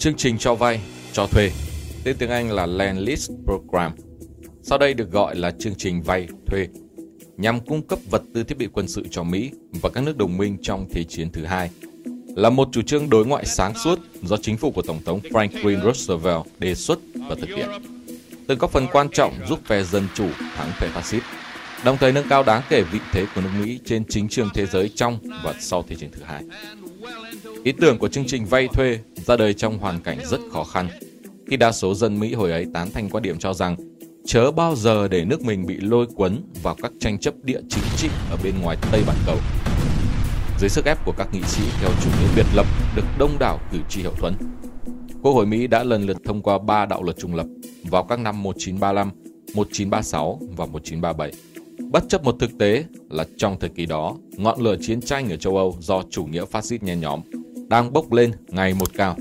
Chương trình cho vay, cho thuê, tên tiếng Anh là Land Lease Program, sau đây được gọi là chương trình vay thuê, nhằm cung cấp vật tư thiết bị quân sự cho Mỹ và các nước đồng minh trong Thế chiến thứ hai, là một chủ trương đối ngoại sáng suốt do chính phủ của Tổng thống Franklin Roosevelt đề xuất và thực hiện, từng có phần quan trọng giúp phe dân chủ thắng phe phát xít, đồng thời nâng cao đáng kể vị thế của nước Mỹ trên chính trường thế giới trong và sau Thế chiến thứ hai. Ý tưởng của chương trình vay thuê ra đời trong hoàn cảnh rất khó khăn, khi đa số dân Mỹ hồi ấy tán thành quan điểm cho rằng chớ bao giờ để nước mình bị lôi cuốn vào các tranh chấp địa chính trị ở bên ngoài Tây Bản Cầu. Dưới sức ép của các nghị sĩ theo chủ nghĩa biệt lập được đông đảo cử tri hậu thuẫn, Quốc hội Mỹ đã lần lượt thông qua ba đạo luật trung lập vào các năm 1935, 1936 và 1937. Bất chấp một thực tế là trong thời kỳ đó, ngọn lửa chiến tranh ở châu Âu do chủ nghĩa phát xít nhen nhóm đang bốc lên ngày một cao.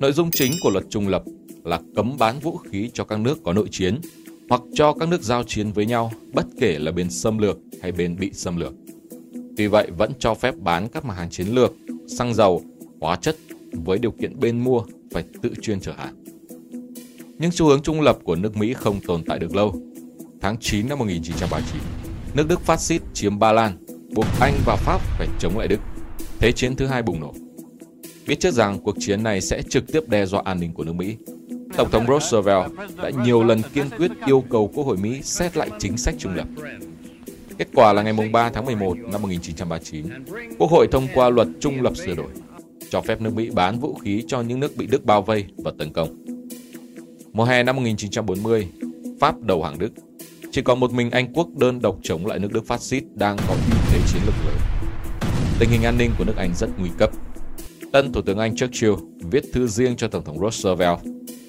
Nội dung chính của luật trung lập là cấm bán vũ khí cho các nước có nội chiến hoặc cho các nước giao chiến với nhau bất kể là bên xâm lược hay bên bị xâm lược. Tuy vậy vẫn cho phép bán các mặt hàng chiến lược, xăng dầu, hóa chất với điều kiện bên mua phải tự chuyên trở hàng. Nhưng xu hướng trung lập của nước Mỹ không tồn tại được lâu. Tháng 9 năm 1939, nước Đức phát xít chiếm Ba Lan, buộc Anh và Pháp phải chống lại Đức. Thế chiến thứ hai bùng nổ. Biết trước rằng cuộc chiến này sẽ trực tiếp đe dọa an ninh của nước Mỹ, Tổng thống Roosevelt đã nhiều lần kiên quyết yêu cầu Quốc hội Mỹ xét lại chính sách trung lập. Kết quả là ngày 3 tháng 11 năm 1939, Quốc hội thông qua luật trung lập sửa đổi, cho phép nước Mỹ bán vũ khí cho những nước bị Đức bao vây và tấn công. Mùa hè năm 1940, Pháp đầu hàng Đức. Chỉ còn một mình Anh quốc đơn độc chống lại nước Đức phát xít đang có ưu thế chiến lược lớn. Tình hình an ninh của nước Anh rất nguy cấp. Tân Thủ tướng Anh Churchill viết thư riêng cho Tổng thống Roosevelt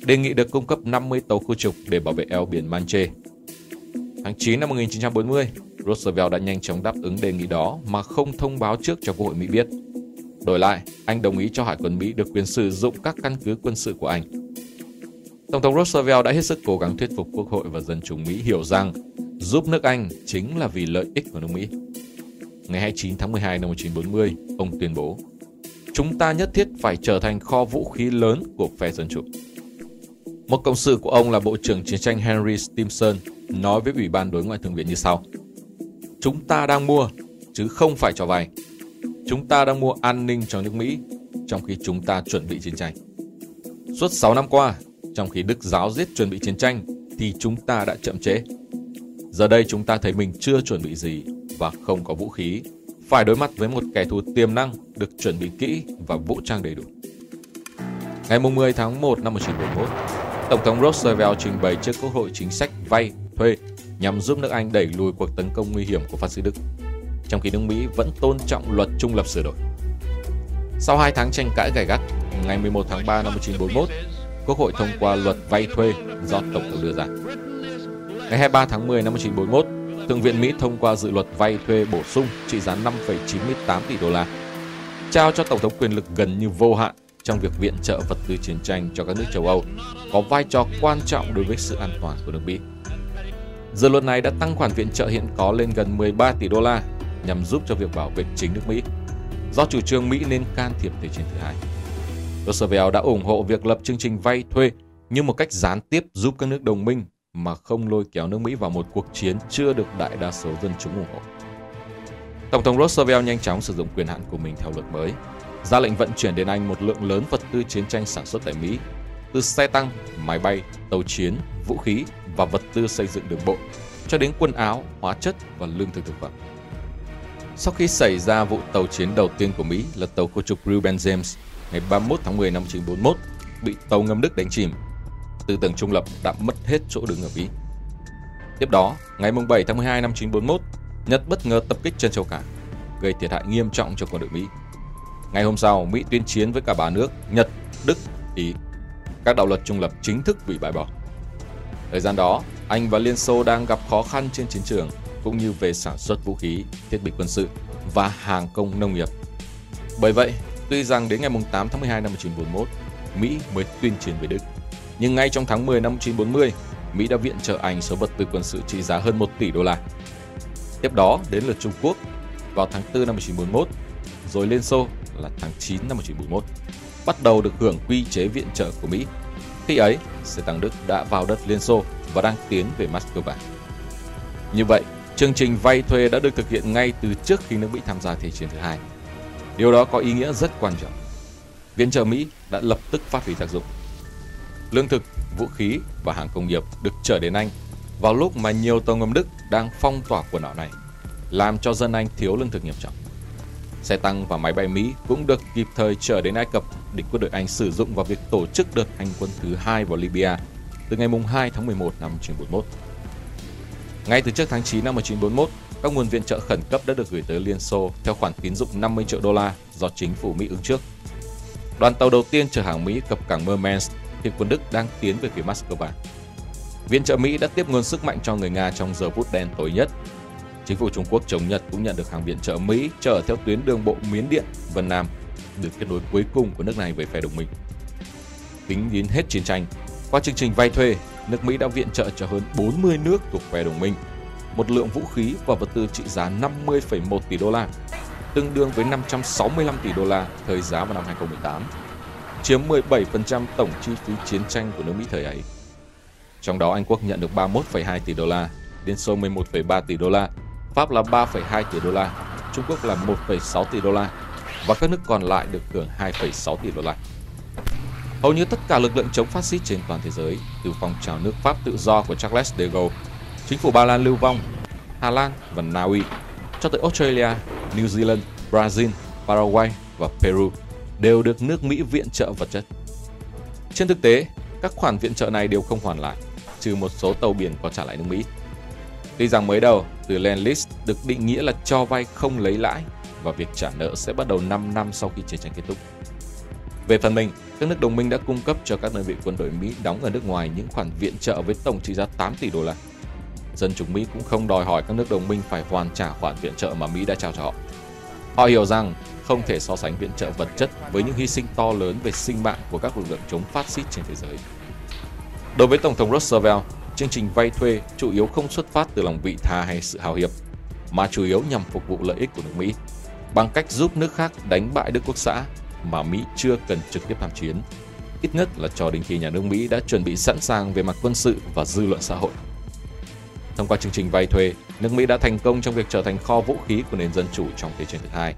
đề nghị được cung cấp 50 tàu khu trục để bảo vệ eo biển Manche. Tháng 9 năm 1940, Roosevelt đã nhanh chóng đáp ứng đề nghị đó mà không thông báo trước cho Quốc hội Mỹ biết. Đổi lại, anh đồng ý cho Hải quân Mỹ được quyền sử dụng các căn cứ quân sự của Anh. Tổng thống Roosevelt đã hết sức cố gắng thuyết phục Quốc hội và dân chúng Mỹ hiểu rằng giúp nước Anh chính là vì lợi ích của nước Mỹ. Ngày 29 tháng 12 năm 1940, ông tuyên bố Chúng ta nhất thiết phải trở thành kho vũ khí lớn của phe dân chủ. Một cộng sự của ông là Bộ trưởng Chiến tranh Henry Stimson nói với Ủy ban Đối ngoại Thượng viện như sau. Chúng ta đang mua, chứ không phải cho vay. Chúng ta đang mua an ninh cho nước Mỹ, trong khi chúng ta chuẩn bị chiến tranh. Suốt 6 năm qua, trong khi Đức giáo giết chuẩn bị chiến tranh, thì chúng ta đã chậm trễ. Giờ đây chúng ta thấy mình chưa chuẩn bị gì và không có vũ khí, phải đối mặt với một kẻ thù tiềm năng được chuẩn bị kỹ và vũ trang đầy đủ. Ngày 10 tháng 1 năm 1941, Tổng thống Roosevelt trình bày trước Quốc hội chính sách vay, thuê nhằm giúp nước Anh đẩy lùi cuộc tấn công nguy hiểm của phát xít Đức, trong khi nước Mỹ vẫn tôn trọng luật trung lập sửa đổi. Sau 2 tháng tranh cãi gay gắt, ngày 11 tháng 3 năm 1941, Quốc hội thông qua luật vay thuê do Tổng thống đưa ra. Ngày 23 tháng 10 năm 1941, Thượng viện Mỹ thông qua dự luật vay thuê bổ sung trị giá 5,98 tỷ đô la, trao cho Tổng thống quyền lực gần như vô hạn trong việc viện trợ vật tư chiến tranh cho các nước châu Âu có vai trò quan trọng đối với sự an toàn của nước Mỹ. Dự luật này đã tăng khoản viện trợ hiện có lên gần 13 tỷ đô la nhằm giúp cho việc bảo vệ chính nước Mỹ, do chủ trương Mỹ nên can thiệp Thế chiến thứ hai. Roosevelt đã ủng hộ việc lập chương trình vay thuê như một cách gián tiếp giúp các nước đồng minh mà không lôi kéo nước Mỹ vào một cuộc chiến chưa được đại đa số dân chúng ủng hộ. Tổng thống Roosevelt nhanh chóng sử dụng quyền hạn của mình theo luật mới, ra lệnh vận chuyển đến Anh một lượng lớn vật tư chiến tranh sản xuất tại Mỹ, từ xe tăng, máy bay, tàu chiến, vũ khí và vật tư xây dựng đường bộ, cho đến quần áo, hóa chất và lương thực thực phẩm. Sau khi xảy ra vụ tàu chiến đầu tiên của Mỹ là tàu khu trục Reuben James ngày 31 tháng 10 năm 1941 bị tàu ngầm Đức đánh chìm, tư tưởng trung lập đã mất hết chỗ đứng ở Mỹ. Tiếp đó, ngày 7 tháng 12 năm 1941, Nhật bất ngờ tập kích chân châu Cảng, gây thiệt hại nghiêm trọng cho quân đội Mỹ. Ngày hôm sau, Mỹ tuyên chiến với cả ba nước Nhật, Đức, Ý. Các đạo luật trung lập chính thức bị bãi bỏ. Thời gian đó, Anh và Liên Xô đang gặp khó khăn trên chiến trường, cũng như về sản xuất vũ khí, thiết bị quân sự và hàng công nông nghiệp. Bởi vậy, tuy rằng đến ngày 8 tháng 12 năm 1941, Mỹ mới tuyên chiến với Đức, nhưng ngay trong tháng 10 năm 1940, Mỹ đã viện trợ Anh số vật tư quân sự trị giá hơn 1 tỷ đô la. Tiếp đó đến lượt Trung Quốc vào tháng 4 năm 1941, rồi Liên Xô là tháng 9 năm 1941. bắt đầu được hưởng quy chế viện trợ của Mỹ. Khi ấy, xe tăng Đức đã vào đất Liên Xô và đang tiến về Moscow. Như vậy, chương trình vay thuê đã được thực hiện ngay từ trước khi nước Mỹ tham gia Thế chiến thứ hai. Điều đó có ý nghĩa rất quan trọng. Viện trợ Mỹ đã lập tức phát huy tác dụng. Lương thực, vũ khí và hàng công nghiệp được trở đến Anh vào lúc mà nhiều tàu ngầm Đức đang phong tỏa quần đảo này, làm cho dân Anh thiếu lương thực nghiêm trọng. Xe tăng và máy bay Mỹ cũng được kịp thời trở đến Ai Cập để quân đội Anh sử dụng vào việc tổ chức đợt hành quân thứ hai vào Libya từ ngày 2 tháng 11 năm 1941. Ngay từ trước tháng 9 năm 1941, các nguồn viện trợ khẩn cấp đã được gửi tới Liên Xô theo khoản tín dụng 50 triệu đô la do chính phủ Mỹ ứng trước. Đoàn tàu đầu tiên chở hàng Mỹ cập cảng Murmansk khi quân Đức đang tiến về phía Moscow. Viện trợ Mỹ đã tiếp nguồn sức mạnh cho người Nga trong giờ phút đen tối nhất. Chính phủ Trung Quốc chống Nhật cũng nhận được hàng viện trợ Mỹ chở theo tuyến đường bộ Miến Điện, Vân Nam, được kết nối cuối cùng của nước này với phe đồng minh. Tính đến hết chiến tranh, qua chương trình vay thuê, nước Mỹ đã viện trợ cho hơn 40 nước thuộc phe đồng minh một lượng vũ khí và vật tư trị giá 50,1 tỷ đô la, tương đương với 565 tỷ đô la thời giá vào năm 2018, chiếm 17% tổng chi phí chiến tranh của nước Mỹ thời ấy. Trong đó Anh Quốc nhận được 31,2 tỷ đô la, Liên Xô 11,3 tỷ đô la, Pháp là 3,2 tỷ đô la, Trung Quốc là 1,6 tỷ đô la và các nước còn lại được hưởng 2,6 tỷ đô la. Hầu như tất cả lực lượng chống phát xít trên toàn thế giới, từ phong trào nước Pháp tự do của Charles de Gaulle, chính phủ Ba Lan lưu vong, Hà Lan và Na Uy, cho tới Australia, New Zealand, Brazil, Paraguay và Peru đều được nước Mỹ viện trợ vật chất. Trên thực tế, các khoản viện trợ này đều không hoàn lại, trừ một số tàu biển có trả lại nước Mỹ. Tuy rằng mới đầu, từ Land Lease được định nghĩa là cho vay không lấy lãi và việc trả nợ sẽ bắt đầu 5 năm sau khi chiến tranh kết thúc. Về phần mình, các nước đồng minh đã cung cấp cho các đơn vị quân đội Mỹ đóng ở nước ngoài những khoản viện trợ với tổng trị giá 8 tỷ đô la. Dân chúng Mỹ cũng không đòi hỏi các nước đồng minh phải hoàn trả khoản viện trợ mà Mỹ đã trao cho họ. Họ hiểu rằng không thể so sánh viện trợ vật chất với những hy sinh to lớn về sinh mạng của các lực lượng chống phát xít trên thế giới. Đối với Tổng thống Roosevelt, chương trình vay thuê chủ yếu không xuất phát từ lòng vị tha hay sự hào hiệp, mà chủ yếu nhằm phục vụ lợi ích của nước Mỹ bằng cách giúp nước khác đánh bại Đức Quốc xã mà Mỹ chưa cần trực tiếp tham chiến, ít nhất là cho đến khi nhà nước Mỹ đã chuẩn bị sẵn sàng về mặt quân sự và dư luận xã hội. Thông qua chương trình vay thuê, nước Mỹ đã thành công trong việc trở thành kho vũ khí của nền dân chủ trong Thế chiến thứ hai.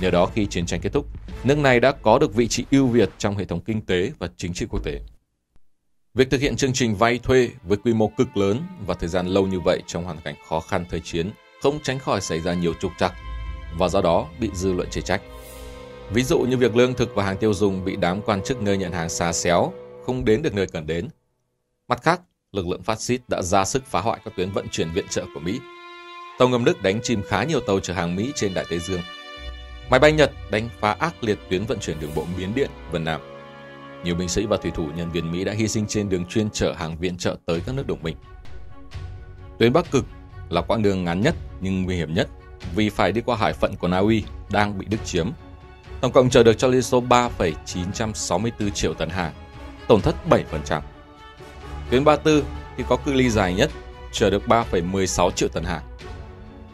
Nhờ đó khi chiến tranh kết thúc, nước này đã có được vị trí ưu việt trong hệ thống kinh tế và chính trị quốc tế. Việc thực hiện chương trình vay thuê với quy mô cực lớn và thời gian lâu như vậy trong hoàn cảnh khó khăn thời chiến không tránh khỏi xảy ra nhiều trục trặc và do đó bị dư luận chê trách. Ví dụ như việc lương thực và hàng tiêu dùng bị đám quan chức nơi nhận hàng xa xéo, không đến được nơi cần đến. Mặt khác, lực lượng phát xít đã ra sức phá hoại các tuyến vận chuyển viện trợ của Mỹ. Tàu ngầm Đức đánh chìm khá nhiều tàu chở hàng Mỹ trên Đại Tây Dương. Máy bay Nhật đánh phá ác liệt tuyến vận chuyển đường bộ Miến Điện, Vân Nam. Nhiều binh sĩ và thủy thủ nhân viên Mỹ đã hy sinh trên đường chuyên chở hàng viện trợ tới các nước đồng minh. Tuyến Bắc Cực là quãng đường ngắn nhất nhưng nguy hiểm nhất vì phải đi qua hải phận của Na Uy đang bị Đức chiếm. Tổng cộng chở được cho Liên Xô 3,964 triệu tấn hàng, tổn thất 7%. Tuyến 34 thì có cự ly dài nhất, chở được 3,16 triệu tấn hàng.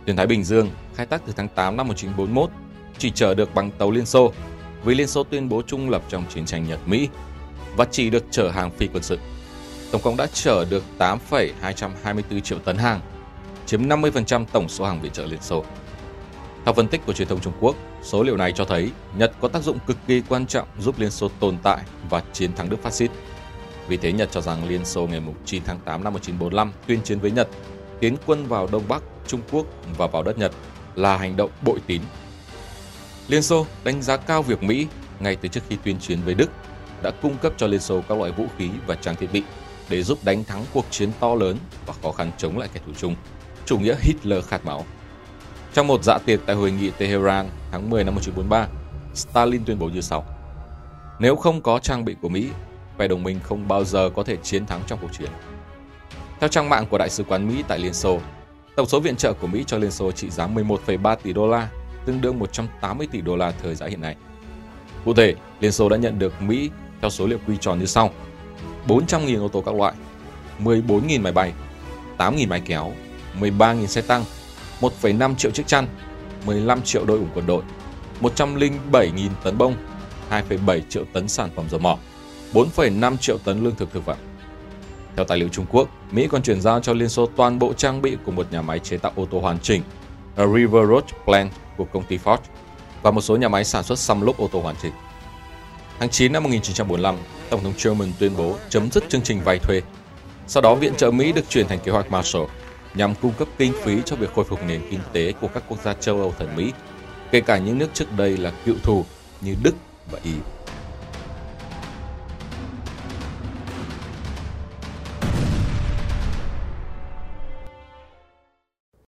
Tuyến Thái Bình Dương khai thác từ tháng 8 năm 1941 chỉ chở được bằng tàu Liên Xô vì Liên Xô tuyên bố trung lập trong chiến tranh Nhật-Mỹ và chỉ được chở hàng phi quân sự. Tổng cộng đã chở được 8,224 triệu tấn hàng, chiếm 50% tổng số hàng viện trợ Liên Xô. Theo phân tích của truyền thông Trung Quốc, số liệu này cho thấy Nhật có tác dụng cực kỳ quan trọng giúp Liên Xô tồn tại và chiến thắng Đức phát xít. Vì thế Nhật cho rằng Liên Xô ngày 9 tháng 8 năm 1945 tuyên chiến với Nhật, tiến quân vào Đông Bắc, Trung Quốc và vào đất Nhật là hành động bội tín. Liên Xô đánh giá cao việc Mỹ, ngay từ trước khi tuyên chiến với Đức, đã cung cấp cho Liên Xô các loại vũ khí và trang thiết bị để giúp đánh thắng cuộc chiến to lớn và khó khăn chống lại kẻ thù chung, chủ nghĩa Hitler khát máu. Trong một dạ tiệc tại hội nghị Tehran tháng 10 năm 1943, Stalin tuyên bố như sau. Nếu không có trang bị của Mỹ, phe đồng minh không bao giờ có thể chiến thắng trong cuộc chiến. Theo trang mạng của Đại sứ quán Mỹ tại Liên Xô, tổng số viện trợ của Mỹ cho Liên Xô trị giá 11,3 tỷ đô la, tương đương 180 tỷ đô la thời giá hiện nay. Cụ thể, Liên Xô đã nhận được Mỹ theo số liệu quy tròn như sau. 400.000 ô tô các loại, 14.000 máy bay, 8.000 máy kéo, 13.000 xe tăng, 1,5 triệu chiếc chăn, 15 triệu đôi ủng quân đội, 107.000 tấn bông, 2,7 triệu tấn sản phẩm dầu mỏ, 4,5 triệu tấn lương thực thực phẩm. Theo tài liệu Trung Quốc, Mỹ còn chuyển giao cho Liên Xô toàn bộ trang bị của một nhà máy chế tạo ô tô hoàn chỉnh, A River Road Plant của công ty Ford, và một số nhà máy sản xuất xăm lốp ô tô hoàn chỉnh. Tháng 9 năm 1945, Tổng thống Truman tuyên bố chấm dứt chương trình vay thuê. Sau đó, viện trợ Mỹ được chuyển thành kế hoạch Marshall nhằm cung cấp kinh phí cho việc khôi phục nền kinh tế của các quốc gia châu Âu thần Mỹ, kể cả những nước trước đây là cựu thù như Đức và Ý.